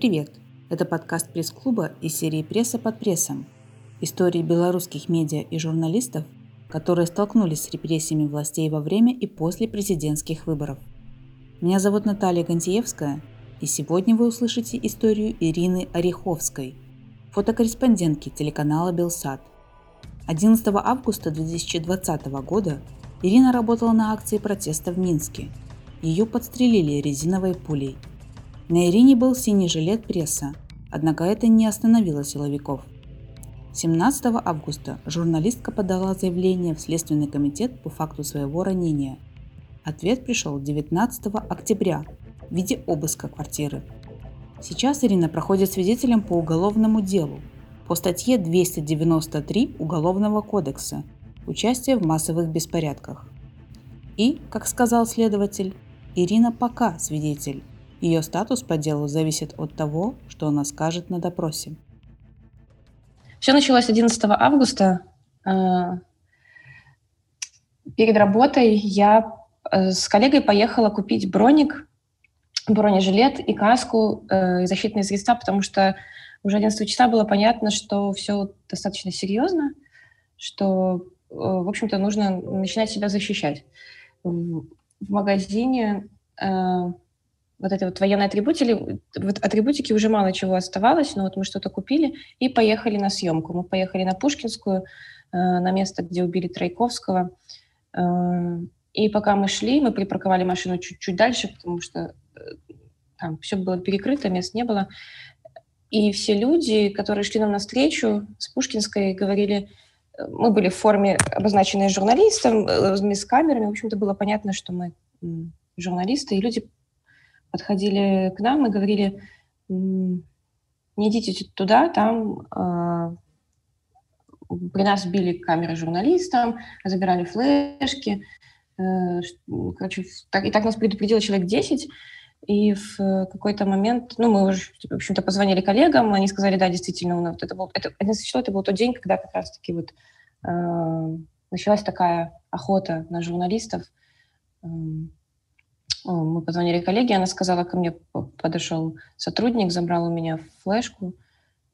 Привет! Это подкаст пресс-клуба из серии «Пресса под прессом». Истории белорусских медиа и журналистов, которые столкнулись с репрессиями властей во время и после президентских выборов. Меня зовут Наталья Гантиевская, и сегодня вы услышите историю Ирины Ореховской, фотокорреспондентки телеканала «Белсат». 11 августа 2020 года Ирина работала на акции протеста в Минске. Ее подстрелили резиновой пулей. На Ирине был синий жилет пресса, однако это не остановило силовиков. 17 августа журналистка подала заявление в Следственный комитет по факту своего ранения. Ответ пришел 19 октября в виде обыска квартиры. Сейчас Ирина проходит свидетелем по уголовному делу по статье 293 Уголовного кодекса участие в массовых беспорядках. И, как сказал следователь, Ирина пока свидетель. Ее статус по делу зависит от того, что она скажет на допросе. Все началось 11 августа. Э, перед работой я э, с коллегой поехала купить броник, бронежилет и каску э, и защитные средства, потому что уже 11 числа было понятно, что все достаточно серьезно, что в общем-то, нужно начинать себя защищать. В магазине вот этой вот военной атрибутики, вот атрибутики уже мало чего оставалось, но вот мы что-то купили и поехали на съемку. Мы поехали на Пушкинскую, э, на место, где убили Тройковского. Э, и пока мы шли, мы припарковали машину чуть-чуть дальше, потому что э, там все было перекрыто, мест не было. И все люди, которые шли нам навстречу с Пушкинской, говорили, мы были в форме, обозначенной журналистом, с камерами. В общем-то, было понятно, что мы журналисты. И люди подходили к нам и говорили, не идите туда, там э, при нас били камеры журналистам, забирали флешки. Э, короче, так, и так нас предупредило человек 10. И в какой-то момент, ну, мы уже, в общем-то, позвонили коллегам, они сказали, да, действительно, у нас это был, это, 11 число, это был тот день, когда как раз-таки вот э, началась такая охота на журналистов. Э, мы позвонили коллеге, она сказала, ко мне подошел сотрудник, забрал у меня флешку,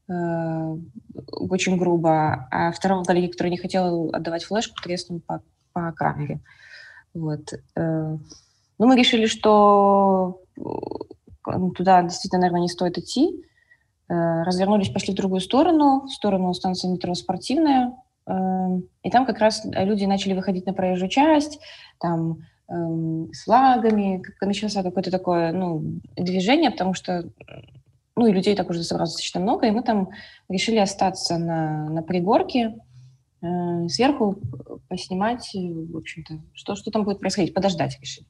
э, очень грубо, а второго коллеги, который не хотел отдавать флешку, треснул по, по камере. Вот. Э, ну, мы решили, что ну, туда действительно, наверное, не стоит идти. Э, развернулись, пошли в другую сторону, в сторону станции метро «Спортивная». Э, и там как раз люди начали выходить на проезжую часть, там с флагами, начался какое-то такое ну, движение, потому что ну, и людей так уже собралось достаточно много, и мы там решили остаться на, на пригорке, э, сверху поснимать, в общем-то, что, что там будет происходить, подождать решили.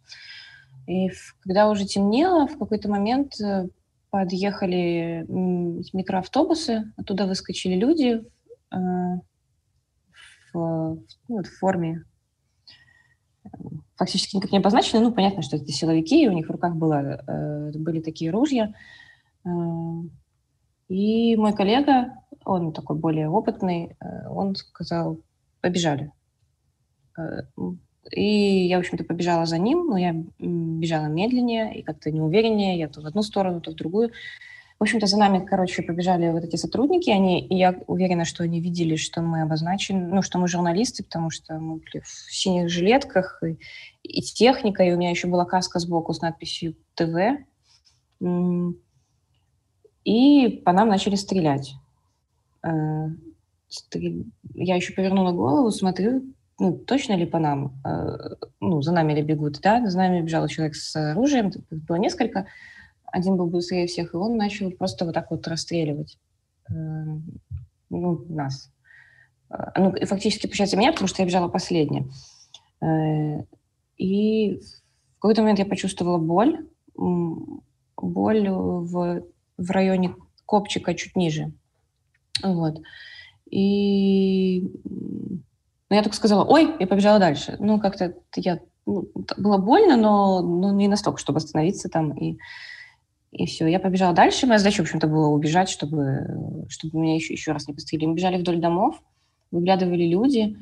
И когда уже темнело, в какой-то момент э, подъехали микроавтобусы, оттуда выскочили люди э, в, ну, в форме э, фактически никак не обозначены. Ну, понятно, что это силовики, и у них в руках было, э, были такие ружья. Э, и мой коллега, он такой более опытный, э, он сказал, побежали. И я, в общем-то, побежала за ним, но я бежала медленнее и как-то неувереннее, я то в одну сторону, то в другую. В общем-то, за нами, короче, побежали вот эти сотрудники, они, и я уверена, что они видели, что мы обозначены, ну, что мы журналисты, потому что мы были в синих жилетках, и, и техника, и у меня еще была каска сбоку с надписью «ТВ». И по нам начали стрелять. Э, я еще повернула голову, смотрю, ну, точно ли по нам, э, ну, за нами ли бегут, да, за нами бежал человек с оружием, было несколько, один был быстрее всех, и он начал просто вот так вот расстреливать э, ну, нас. Э, ну, фактически, получается, меня, потому что я бежала последняя. Э, и в какой-то момент я почувствовала боль, боль в, в районе копчика чуть ниже. Вот. И но я только сказала «Ой!» и побежала дальше. Ну, как-то я... Ну, было больно, но ну, не настолько, чтобы остановиться там и, и все. Я побежала дальше. Моя задача, в общем-то, была убежать, чтобы, чтобы меня еще, еще раз не пострелили. Мы бежали вдоль домов, выглядывали люди,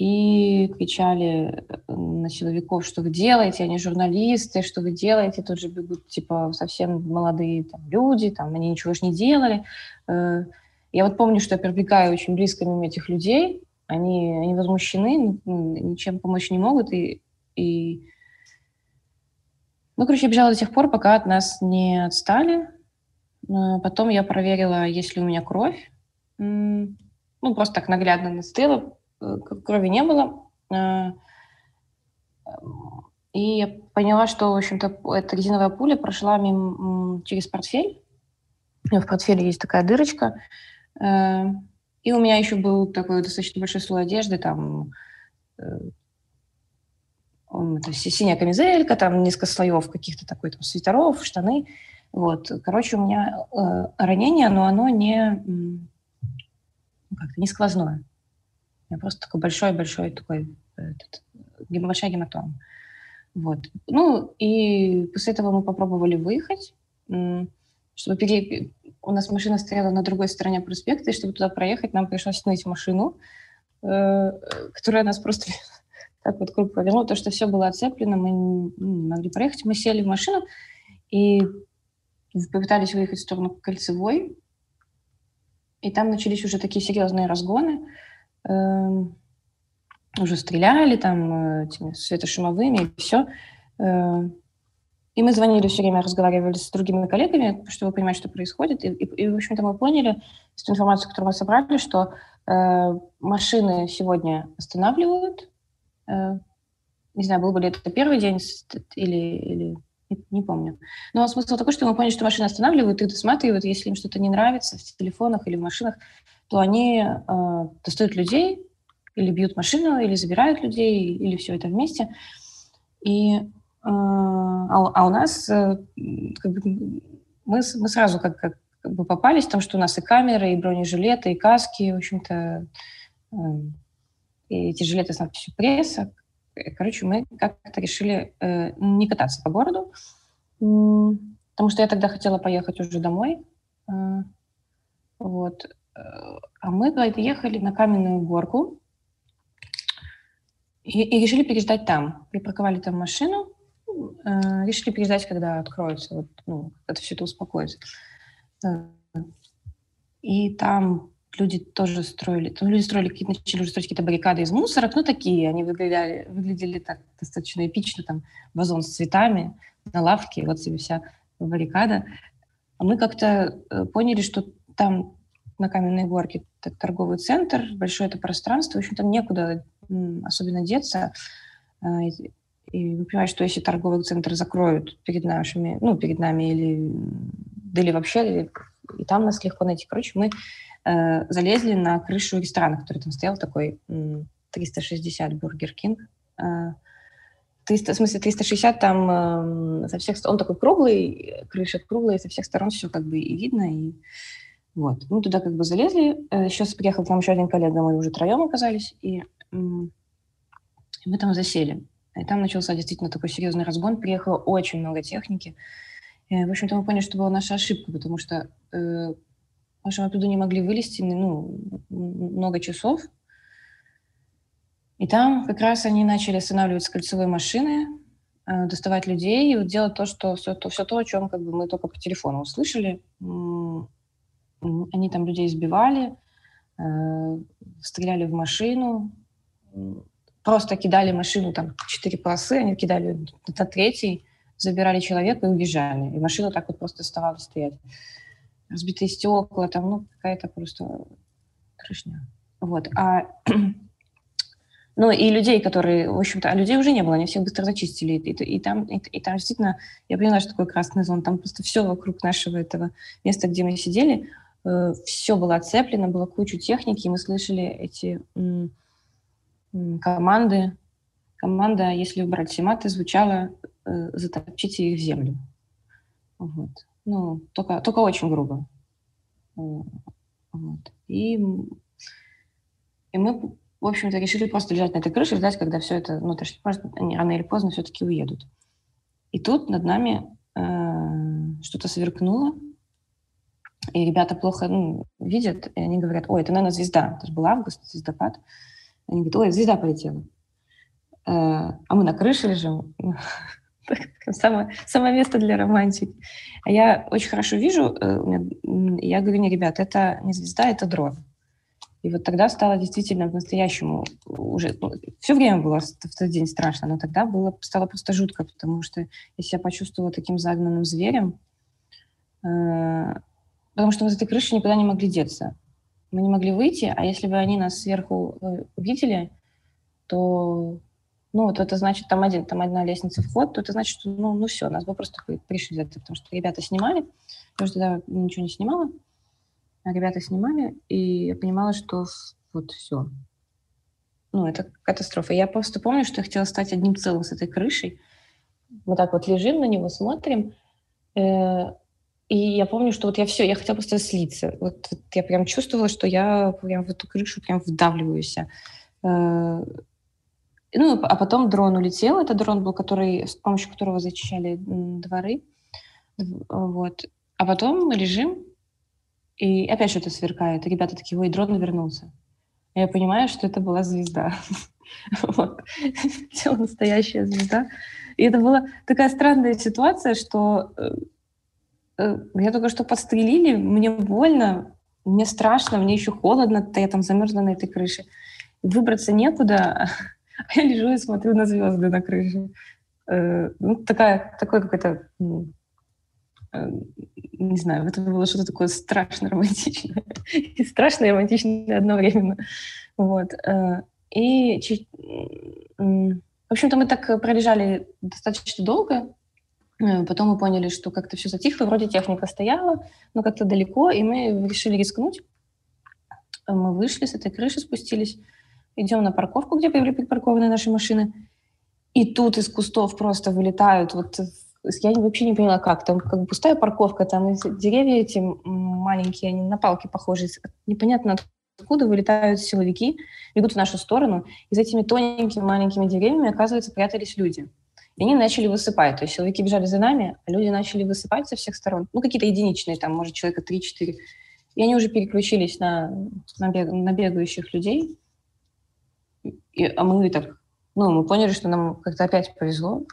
и кричали э, на силовиков, что вы делаете, они журналисты, что вы делаете, тут же бегут, типа, совсем молодые там, люди, там, они ничего же не делали. Э, я вот помню, что я пробегаю очень близко мимо этих людей, они, они возмущены, ничем помочь не могут, и, и... Ну, короче, я бежала до тех пор, пока от нас не отстали. Потом я проверила, есть ли у меня кровь. Ну, просто так наглядно настыла, Э, крови не было. Э, и я поняла, что, в общем-то, эта резиновая пуля прошла мимо, через портфель. В портфеле есть такая дырочка. Э, и у меня еще был такой достаточно большой слой одежды, там это синяя камизелька, там несколько слоев каких-то такой там свитеров, штаны. Вот. Короче, у меня э, ранение, но оно не, ну, как-то не сквозное. У меня просто такой большой-большой такой этот, большая гематома. Вот. Ну, и после этого мы попробовали выехать, чтобы пере... У нас машина стояла на другой стороне проспекта, и чтобы туда проехать, нам пришлось остановить машину, э, которая нас просто так вот круг повернула, то, что все было оцеплено, мы не могли проехать. Мы сели в машину и попытались выехать в сторону Кольцевой, и там начались уже такие серьезные разгоны. Эм, уже стреляли там э, этими светошумовыми и все. Эм, и мы звонили все время, разговаривали с другими коллегами, чтобы понимать, что происходит. И, и, и в общем-то, мы поняли с той информацией, которую мы собрали, что э, машины сегодня останавливают. Э, не знаю, был бы ли это первый день или, или не, помню. Но смысл такой, что мы поняли, что машины останавливают и досматривают, если им что-то не нравится в телефонах или в машинах, то они э, достают людей, или бьют машину, или забирают людей, или все это вместе. И, э, а, а у нас э, как бы, мы, мы сразу как, как, как бы попались, потому что у нас и камеры, и бронежилеты, и каски, в общем-то, э, и эти жилеты с надписью «пресса». Короче, мы как-то решили э, не кататься по городу, потому что я тогда хотела поехать уже домой. Э, вот. А мы поехали на каменную горку и, и решили переждать там. Припарковали там машину, э, решили переждать, когда откроется, вот, ну, когда все это успокоится. Э, и там люди тоже строили, там люди строили какие-то, начали уже строить какие-то баррикады из мусорок, ну, такие, они выглядели, выглядели так достаточно эпично, там, вазон с цветами на лавке, вот себе вся баррикада. А мы как-то э, поняли, что там на Каменной Горке так, торговый центр, большое это пространство, в общем, там некуда особенно деться. А, и, вы понимаете, что если торговый центр закроют перед нашими, ну, перед нами или, да или вообще, или, и там нас легко найти. Короче, мы э, залезли на крышу ресторана, который там стоял, такой э, 360 Бургер Кинг. Э, 300, в смысле 360 там э, со всех сторон, он такой круглый, крыша круглая, со всех сторон все как бы и видно, и вот. Мы туда как бы залезли. Сейчас э, приехал к нам еще один коллега, мы уже троем оказались, и мы там засели. И там начался действительно такой серьезный разгон. Приехало очень много техники. И, в общем-то, мы поняли, что была наша ошибка, потому что э, мы оттуда не могли вылезти ну, много часов. И там как раз они начали останавливать с кольцевой машины, э, доставать людей и вот делать то, что все то, все то, о чем как бы мы только по телефону услышали. Они там людей избивали, э, стреляли в машину, просто кидали машину, там, четыре полосы, они кидали на третий, забирали человека и уезжали. И машина так вот просто оставалась стоять. Разбитые стекла, там, ну, какая-то просто трешня. Вот. А, ну, и людей, которые, в общем-то, а людей уже не было, они всех быстро зачистили. И, и, и, там, и, и там действительно, я поняла, что такое красный зон, там просто все вокруг нашего этого места, где мы сидели, э, все было оцеплено, было кучу техники, и мы слышали эти команды. Команда, если убрать все маты, звучала э, «затопчите их в землю». Вот. Ну, только, только очень грубо. Вот. И, и мы, в общем-то, решили просто лежать на этой крыше ждать, когда все это, ну, может, они рано или поздно все-таки уедут. И тут над нами э, что-то сверкнуло, и ребята плохо ну, видят, и они говорят, ой, это, наверное, звезда. Это же был август, звездопад. Они говорят, ой, звезда полетела. А мы на крыше лежим. Самое, самое место для романтики. А я очень хорошо вижу, я говорю, не, ребят, это не звезда, это дрон. И вот тогда стало действительно по-настоящему уже... Ну, все время было в тот день страшно, но тогда было, стало просто жутко, потому что я себя почувствовала таким загнанным зверем, э, потому что мы из этой крыши никуда не могли деться. Мы не могли выйти, а если бы они нас сверху э, увидели, то ну, вот это значит, там, один, там одна лестница вход, то это значит, что, ну, ну все, нас бы просто пришли за это, потому что ребята снимали, я уже тогда ничего не снимала, ребята снимали, и я понимала, что вот все. Ну, это катастрофа. Я просто помню, что я хотела стать одним целым с этой крышей. Вот так вот лежим на него, смотрим. Э, и я помню, что вот я все, я хотела просто слиться. Вот, вот я прям чувствовала, что я прям в эту крышу прям вдавливаюсь. Э, ну, а потом дрон улетел. Это дрон был, который, с помощью которого зачищали дворы. Вот. А потом мы лежим, и опять что-то сверкает. И ребята такие, ой, дрон вернулся. Я понимаю, что это была звезда. Вот. Настоящая звезда. И это была такая странная ситуация, что э, э, я только что подстрелили, мне больно, мне страшно, мне еще холодно, я там замерзла на этой крыше. Выбраться некуда, а я лежу и смотрю на звезды на крыше. Э, ну, такая, такой какой-то не знаю, это было что-то такое страшно романтичное. И страшно и романтичное одновременно. Вот. Э, и, в общем-то, мы так пролежали достаточно долго. Э, потом мы поняли, что как-то все затихло, вроде техника стояла, но как-то далеко, и мы решили рискнуть. Э, мы вышли с этой крыши, спустились, идем на парковку, где были припаркованы наши машины. И тут из кустов просто вылетают вот я вообще не поняла, как. Там как пустая парковка, там деревья эти маленькие, они на палки похожи. Непонятно откуда вылетают силовики, бегут в нашу сторону, и за этими тоненькими маленькими деревьями, оказывается, прятались люди. И они начали высыпать. То есть силовики бежали за нами, а люди начали высыпать со всех сторон. Ну, какие-то единичные, там, может, человека 3-4. И они уже переключились на, на, бег, на бегающих людей. И, а мы так, ну, мы поняли, что нам как-то опять повезло,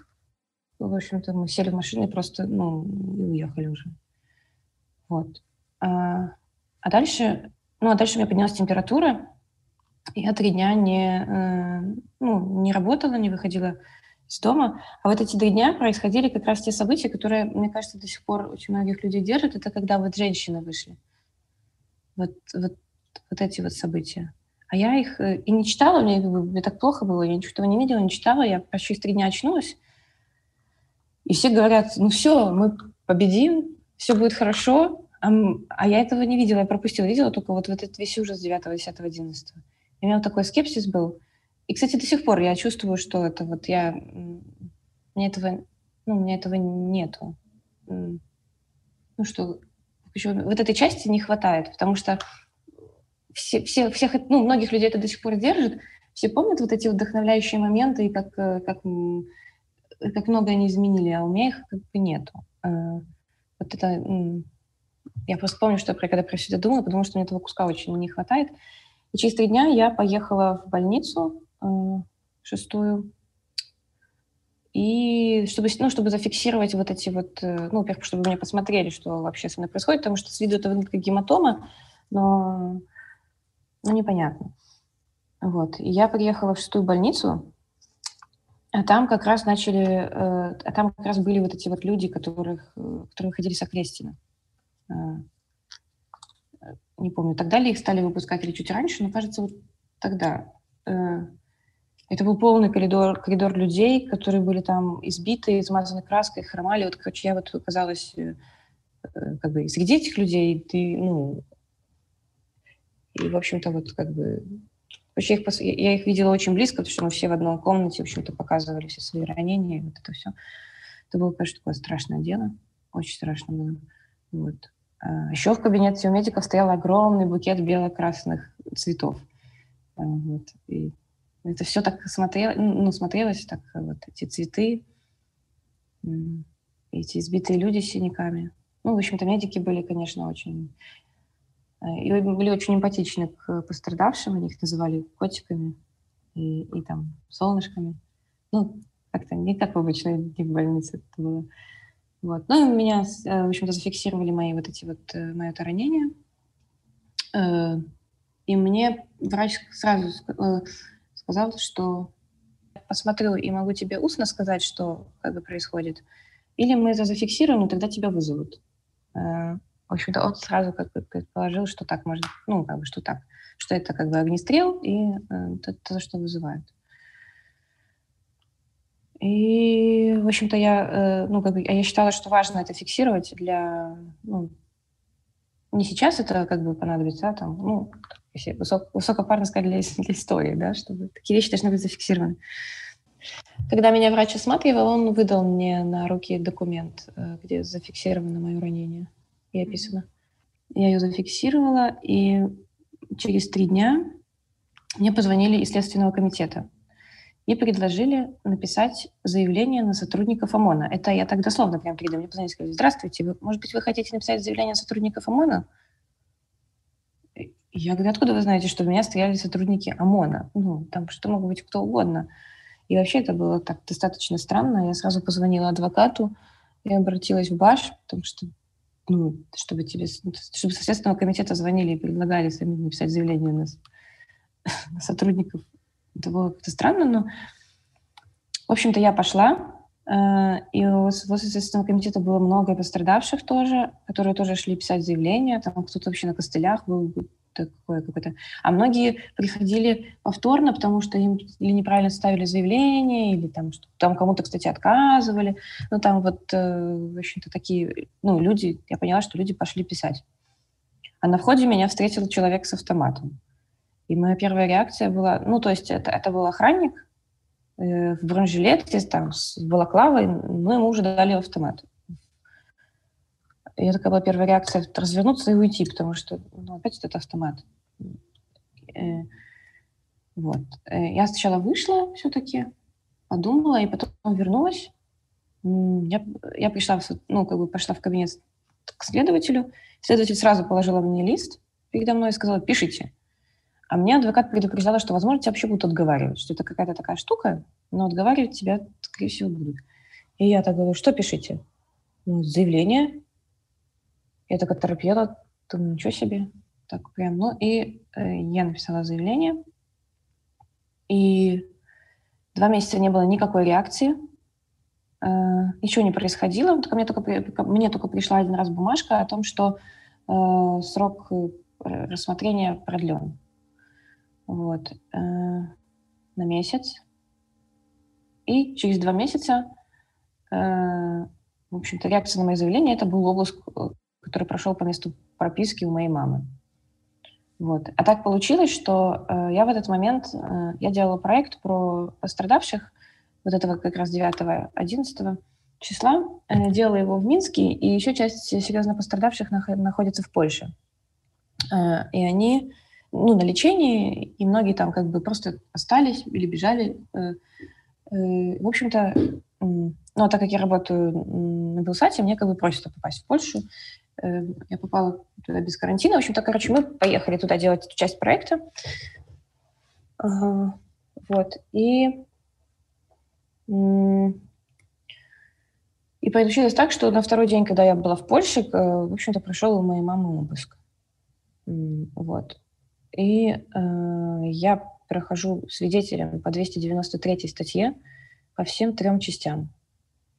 в общем-то, мы сели в машину и просто, ну, и уехали уже. Вот. А, а дальше, ну, а дальше у меня поднялась температура, я три дня не, э, ну, не работала, не выходила из дома. А вот эти три дня происходили как раз те события, которые, мне кажется, до сих пор очень многих людей держат. Это когда вот женщины вышли. Вот, вот, вот эти вот события. А я их э, и не читала, мне, мне так плохо было, я ничего этого не видела, не читала. Я почти три дня очнулась, и все говорят, ну все, мы победим, все будет хорошо, а, а я этого не видела, я пропустила, видела только вот, вот этот весь ужас 9, 10, 11. И у меня вот такой скепсис был. И, кстати, до сих пор я чувствую, что это вот я... Мне этого, ну, меня этого нету. Ну что, вот этой части не хватает, потому что все, все, всех, ну, многих людей это до сих пор держит. Все помнят вот эти вдохновляющие моменты, и как, э, как как много они изменили, а у меня их как бы нету. А, вот это... Я просто помню, что я когда про все это думала, потому что мне этого куска очень не хватает. И через три дня я поехала в больницу э, шестую, и чтобы, ну, чтобы зафиксировать вот эти вот, э, ну, во-первых, чтобы мне посмотрели, что вообще со мной происходит, потому что с виду это выглядит как гематома, но ну, непонятно. Вот. И я приехала в шестую больницу, а там как раз начали, э, а там как раз были вот эти вот люди, которых, э, которые ходили с Окрестина. Э, не помню, тогда ли их стали выпускать или чуть раньше, но кажется, вот тогда. Это был полный коридор, коридор людей, которые были там избиты, измазаны краской, хромали. Вот, короче, я вот оказалась как бы среди этих людей, ты, ну, и, в общем-то, вот как бы Вообще их, я их видела очень близко, потому что мы все в одной комнате, в общем-то, показывали все свои ранения, вот это все. Это было, конечно, такое страшное дело. Очень страшно было. Вот. А еще в кабинете у медиков стоял огромный букет бело-красных цветов. А, вот. И это все так смотрело, ну, смотрелось, так вот эти цветы, эти избитые люди с синяками. Ну, в общем-то, медики были, конечно, очень и были очень эмпатичны к пострадавшим, они их называли котиками. и, и там солнышками. Ну, как-то не как в обычной в больнице это было. Вот. Ну, меня, э, в общем-то, зафиксировали мои вот эти вот, э, мое это ранение. Э, и мне врач сразу сказал, что посмотрю и могу тебе устно сказать, что как бы происходит. Или мы это зафиксируем, и тогда тебя вызовут. В общем-то, он сразу как бы предположил, что так может, ну, как бы, что так, что это как бы огнестрел и э, то, то, что вызывают. И, в общем-то, я, э, ну, как бы, я считала, что важно это фиксировать для, ну, не сейчас это как бы понадобится, а там, ну, если высок, высокопарно для, для истории, да, чтобы такие вещи должны быть зафиксированы. Когда меня врач осматривал, он выдал мне на руки документ, э, где зафиксировано мое ранение и описано. Я ее зафиксировала, и через три дня мне позвонили из Следственного комитета и предложили написать заявление на сотрудников ОМОНа. Это я так дословно прям передаю. Мне позвонили и сказали, здравствуйте, вы, может быть, вы хотите написать заявление на сотрудников ОМОНа? Я говорю, откуда вы знаете, что у меня стояли сотрудники ОМОНа? Ну, там что могло быть кто угодно. И вообще это было так достаточно странно. Я сразу позвонила адвокату и обратилась в БАШ, потому что ну, чтобы тебе, чтобы со Следственного комитета звонили и предлагали сами написать заявление на, на сотрудников. Это было как-то странно, но, в общем-то, я пошла, э, и возле Следственного комитета было много пострадавших тоже, которые тоже шли писать заявления, там кто-то вообще на костылях был, такое какое-то. А многие приходили повторно, потому что им или неправильно ставили заявление, или там, что, там кому-то, кстати, отказывали. Ну, там вот, э, в общем-то, такие, ну, люди, я поняла, что люди пошли писать. А на входе меня встретил человек с автоматом. И моя первая реакция была, ну, то есть это, это был охранник э, в бронежилете, там, с балаклавой, но ему уже дали автомат. Это такая была первая реакция — развернуться и уйти, потому что, ну, опять этот автомат. Э, вот. Э, я сначала вышла все-таки, подумала, и потом вернулась. Я, я пришла, в, ну, как бы пошла в кабинет к следователю. Следователь сразу положила мне лист передо мной и сказала, пишите. А мне адвокат предупреждала, что, возможно, тебя вообще будут отговаривать, что это какая-то такая штука, но отговаривать тебя, скорее всего, будут. И я так говорю, что пишите? Ну, заявление. Я так оторопела, думаю, ничего себе. Так прям, ну, и э, я написала заявление. И два месяца не было никакой реакции. Э, ничего не происходило. Ко мне, только, мне только пришла один раз бумажка о том, что э, срок э, рассмотрения продлен вот, э, на месяц. И через два месяца, э, в общем-то, реакция на мое заявление, это был обыск, э, который прошел по месту прописки у моей мамы. Вот. А так получилось, что э, я в этот момент, э, я делала проект про пострадавших, вот этого как раз 9-11 числа, э, делала его в Минске, и еще часть серьезно пострадавших нах- находится в Польше. Э, и они ну, на лечении, и многие там как бы просто остались или бежали. Э, э, в общем-то, ну, а так как я работаю на Белсате, мне как бы просят попасть в Польшу. Э, я попала туда без карантина. В общем-то, короче, мы поехали туда делать эту часть проекта. Вот. И и получилось так, что на второй день, когда я была в Польше, в общем-то, прошел у моей мамы обыск. Вот. И э, я прохожу свидетелем по 293 статье по всем трем частям.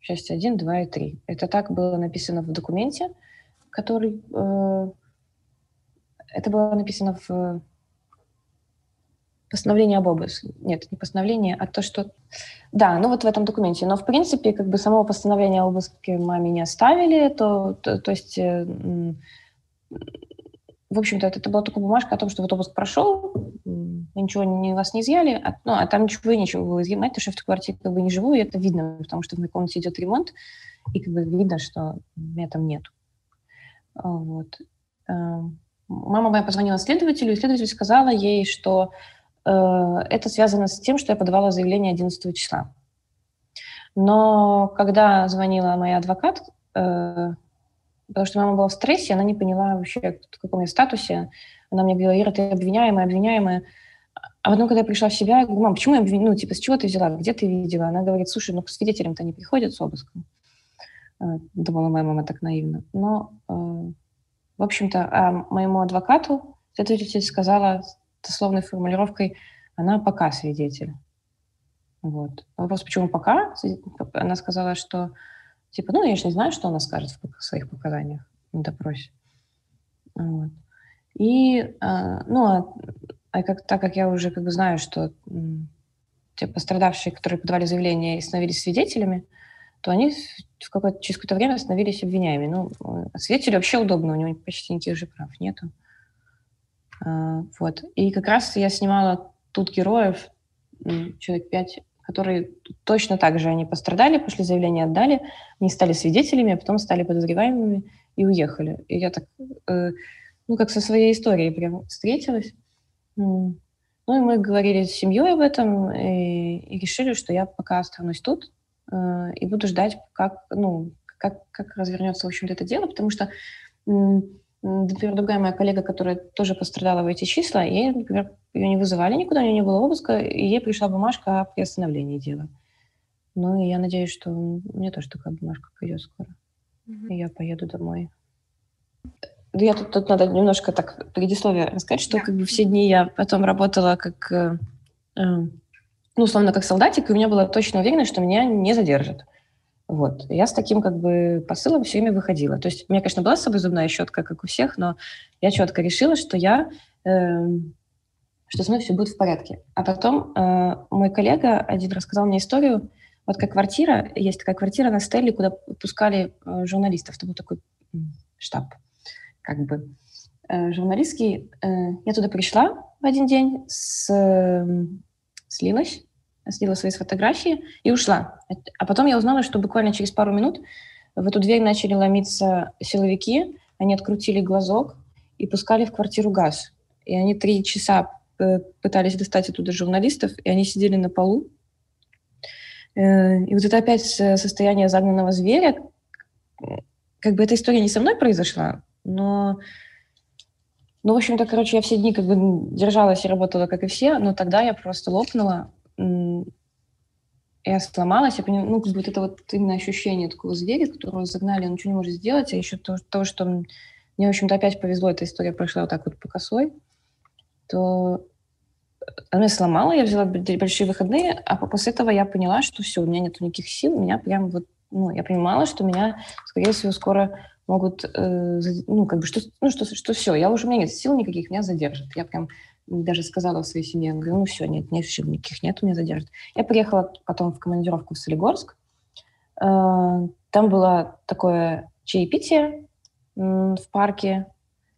Часть 1, 2 и 3. Это так было написано в документе, который... Э, это было написано в постановление об обыске. Нет, не постановление, а то, что... Да, ну вот в этом документе. Но, в принципе, как бы самого постановления об обыске маме не оставили, то, то, то есть э, в общем-то, это, это была только бумажка о том, что вот обыск прошел, ничего не, вас не изъяли, а, ну, а там ничего и нечего было изъимать, потому что в этой квартире как бы не живу, и это видно, потому что в моей комнате идет ремонт, и как бы видно, что меня там нет. А, вот. Эм, мама моя позвонила следователю, и следователь сказала ей, что э, это связано с тем, что я подавала заявление 11 числа. Но когда звонила моя адвокат, э, потому что мама была в стрессе, она не поняла вообще, в каком я статусе. Она мне говорила, Ира, ты обвиняемая, обвиняемая. а потом, когда я пришла в себя, я говорю, мам, почему я ну, типа, с чего ты взяла, где ты видела? Она говорит, слушай, ну, к свидетелям-то не приходят с обыском. Э, думала моя мама так наивно. Но, э, в общем-то, а моему адвокату следователь сказала дословной формулировкой, она пока свидетель. Вот. Вопрос, почему пока? Она сказала, что, типа, ну, я же не знаю, что она скажет в своих показаниях на допросе. Вот. И, э, ну, а, а как, так как я уже как бы знаю, что те пострадавшие, которые подавали заявление и становились свидетелями, то они в какое-то, через какое-то время становились обвиняемыми. Ну, э, свидетелю вообще удобно, у него почти никаких же прав нету. А, вот. И как раз я снимала тут героев, человек пять, которые точно так же они пострадали, пошли заявление отдали, они стали свидетелями, а потом стали подозреваемыми и уехали. И я так, э, ну, как со своей историей прям встретилась. Ну, и мы говорили с семьей об этом и, и решили, что я пока останусь тут э, и буду ждать, как, ну, как, как развернется, в общем-то, это дело, потому что Например, другая моя коллега, которая тоже пострадала в эти числа, ей, например, ее не вызывали никуда, у нее не было обыска, и ей пришла бумажка о приостановлении дела. Ну, и я надеюсь, что мне тоже такая бумажка придет скоро. Mm-hmm. И я поеду домой. Я тут, тут надо немножко так предисловие рассказать, что yeah. как бы все дни я потом работала как, э, э, ну, условно, как солдатик, и у меня была точно уверенность, что меня не задержат. Вот. Я с таким как бы посылом все время выходила. То есть у меня, конечно, была с собой зубная щетка, как у всех, но я четко решила, что я, э, что со мной все будет в порядке. А потом э, мой коллега один рассказал мне историю, вот как квартира, есть такая квартира на Стелле, куда пускали э, журналистов. Это был такой штаб, как бы э, журналистский. Э, я туда пришла в один день, с, э, слилась, сделала свои фотографии и ушла. А потом я узнала, что буквально через пару минут в эту дверь начали ломиться силовики, они открутили глазок и пускали в квартиру газ. И они три часа э, пытались достать оттуда журналистов, и они сидели на полу. Э, и вот это опять состояние загнанного зверя. Как бы эта история не со мной произошла, но ну, в общем-то, короче, я все дни как бы держалась и работала, как и все, но тогда я просто лопнула, я сломалась, я поняла, ну, как бы вот это вот именно ощущение такого зверя, которого загнали, он ничего не может сделать, а еще то, то что мне, в общем-то, опять повезло, эта история прошла вот так вот по косой, то она сломала, я взяла большие выходные, а после этого я поняла, что все, у меня нет никаких сил, меня прям вот, ну, я понимала, что меня, скорее всего, скоро могут, э, ну, как бы, что, ну, что, что все, я уже, у меня нет сил никаких, меня задержат. Я прям даже сказала своей семье, говорю, ну все, нет, нет сил никаких нет, меня задержат. Я приехала потом в командировку в Солигорск. Э, там было такое чаепитие в парке.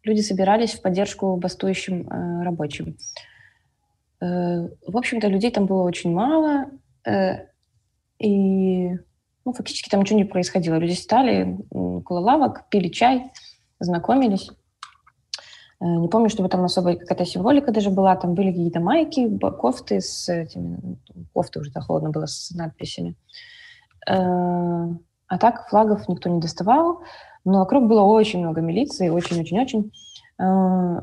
Люди собирались в поддержку бастующим э, рабочим. Э, в общем-то, людей там было очень мало, и ну, фактически там ничего не происходило. Люди стали около лавок, пили чай, знакомились. Э, не помню, чтобы там особо какая-то символика даже была. Там были какие-то майки, кофты с этими... Ну, кофты уже так холодно было с надписями. Э, а так флагов никто не доставал. Но вокруг было очень много милиции, очень-очень-очень. Э,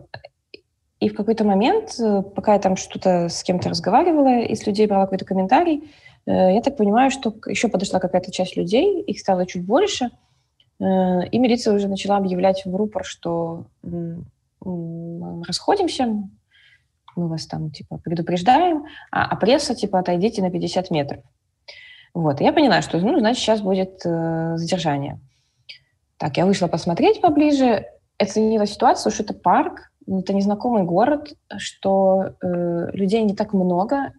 и в какой-то момент, пока я там что-то с кем-то разговаривала, и с людей брала какой-то комментарий, я так понимаю, что еще подошла какая-то часть людей, их стало чуть больше, и милиция уже начала объявлять в рупор, что расходимся, мы вас там, типа, предупреждаем, а, а пресса, типа, отойдите на 50 метров. Вот, я поняла, что, ну, значит, сейчас будет э, задержание. Так, я вышла посмотреть поближе, оценила ситуацию, что это парк, это незнакомый город, что э, людей не так много,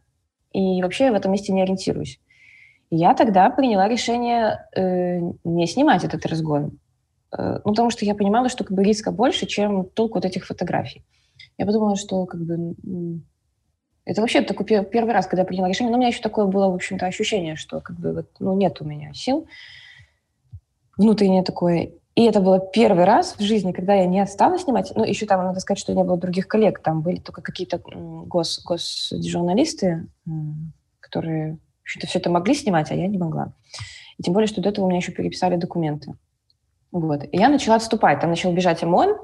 и вообще я в этом месте не ориентируюсь. Я тогда приняла решение э, не снимать этот разгон. Э, ну, потому что я понимала, что как бы риска больше, чем толку вот этих фотографий. Я подумала, что как бы это вообще такой первый раз, когда я приняла решение, но у меня еще такое было, в общем-то, ощущение, что как бы вот, ну, нет у меня сил, внутреннее такое. И это было первый раз в жизни, когда я не стала снимать. Ну, еще там, надо сказать, что не было других коллег. Там были только какие-то гос, госжурналисты, которые, в общем-то, все это могли снимать, а я не могла. И тем более, что до этого у меня еще переписали документы. Вот. И я начала отступать. Там начал бежать ОМОН.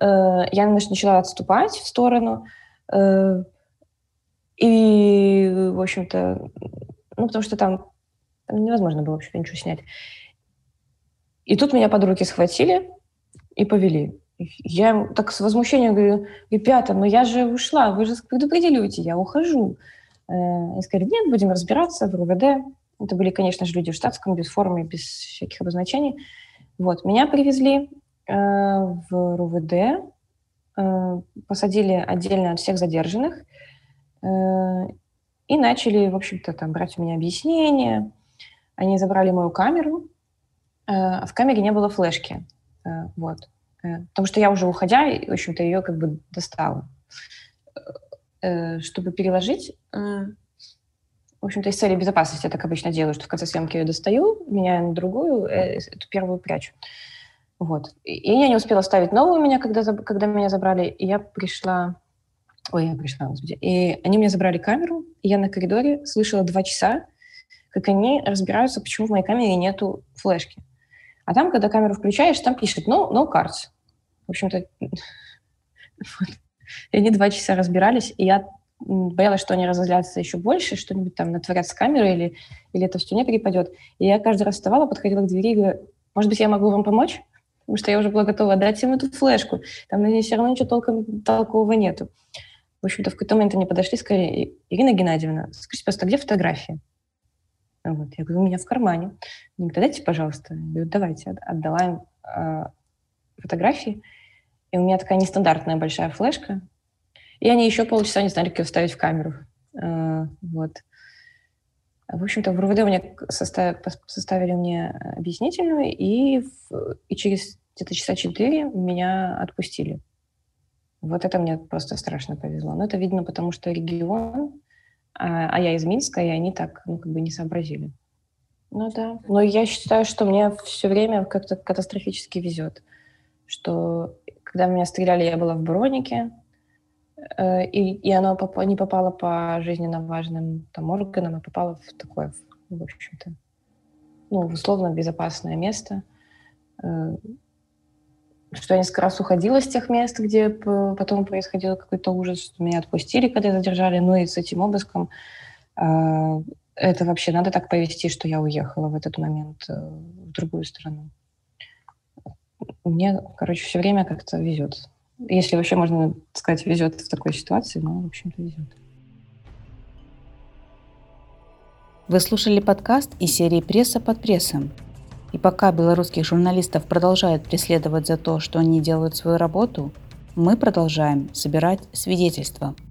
Э, я начала отступать в сторону. Э, И, в общем-то, ну, потому что там, там невозможно было вообще ничего снять. И тут меня под руки схватили и повели. Я им так с возмущением говорю, ребята, но я же ушла, вы же предупредили уйти, я ухожу. Э, и сказали, нет, будем разбираться в РУВД. Это были, конечно же, люди в штатском, без формы, без всяких обозначений. Вот, меня привезли э, в РУВД, э, посадили отдельно от всех задержанных э, и начали, в общем-то, там брать у меня объяснения. Они забрали мою камеру, э, а в камере не было флешки. Э, вот. Э, потому что я уже уходя, в общем-то, ее как бы достала. Э, чтобы переложить, э, в общем-то, из цели безопасности я так обычно делаю, что в конце съемки ее достаю, меняю на другую, эту первую прячу. Вот. И я не успела ставить новую меня, когда, когда меня забрали, и я пришла... Ой, я пришла, господи. И они мне забрали камеру, и я на коридоре слышала два часа, как они разбираются, почему в моей камере нету флешки. А там, когда камеру включаешь, там пишет «no, no cards». В общем-то, и они два часа разбирались, и я боялась, что они разозлятся еще больше, что-нибудь там натворят с камерой или, или это все не перепадет. И я каждый раз вставала, подходила к двери и говорю, может быть, я могу вам помочь? Потому что я уже была готова отдать им эту флешку. Там на ней все равно ничего толком толкового нету. В общем-то, в какой-то момент они подошли и сказали, Ирина Геннадьевна, скажите, пожалуйста, где фотографии? Вот. Я говорю, у меня в кармане. Они говорят, дайте, пожалуйста. Я говорю, давайте. Отдала им э, фотографии. И у меня такая нестандартная большая флешка. И они еще полчаса не знали, как ее вставить в камеру. Э, вот. В общем-то, в РУВД мне состав, составили мне объяснительную, и, в, и через где-то часа четыре меня отпустили. Вот это мне просто страшно повезло. Но это видно, потому что регион, а, а я из Минска, и они так, ну, как бы не сообразили. Ну да. Но я считаю, что мне все время как-то катастрофически везет. Что когда меня стреляли, я была в бронике, и, и оно поп- не попало по жизненно важным там, органам, а попало в такое, в общем-то, ну, условно безопасное место. Э, что я несколько раз уходила с тех мест, где потом происходил какой-то ужас, что меня отпустили, когда задержали, ну и с этим обыском э, это вообще надо так повести, что я уехала в этот момент в другую страну мне, короче, все время как-то везет. Если вообще можно сказать, везет в такой ситуации, но, в общем-то, везет. Вы слушали подкаст из серии «Пресса под прессом». И пока белорусских журналистов продолжают преследовать за то, что они делают свою работу, мы продолжаем собирать свидетельства –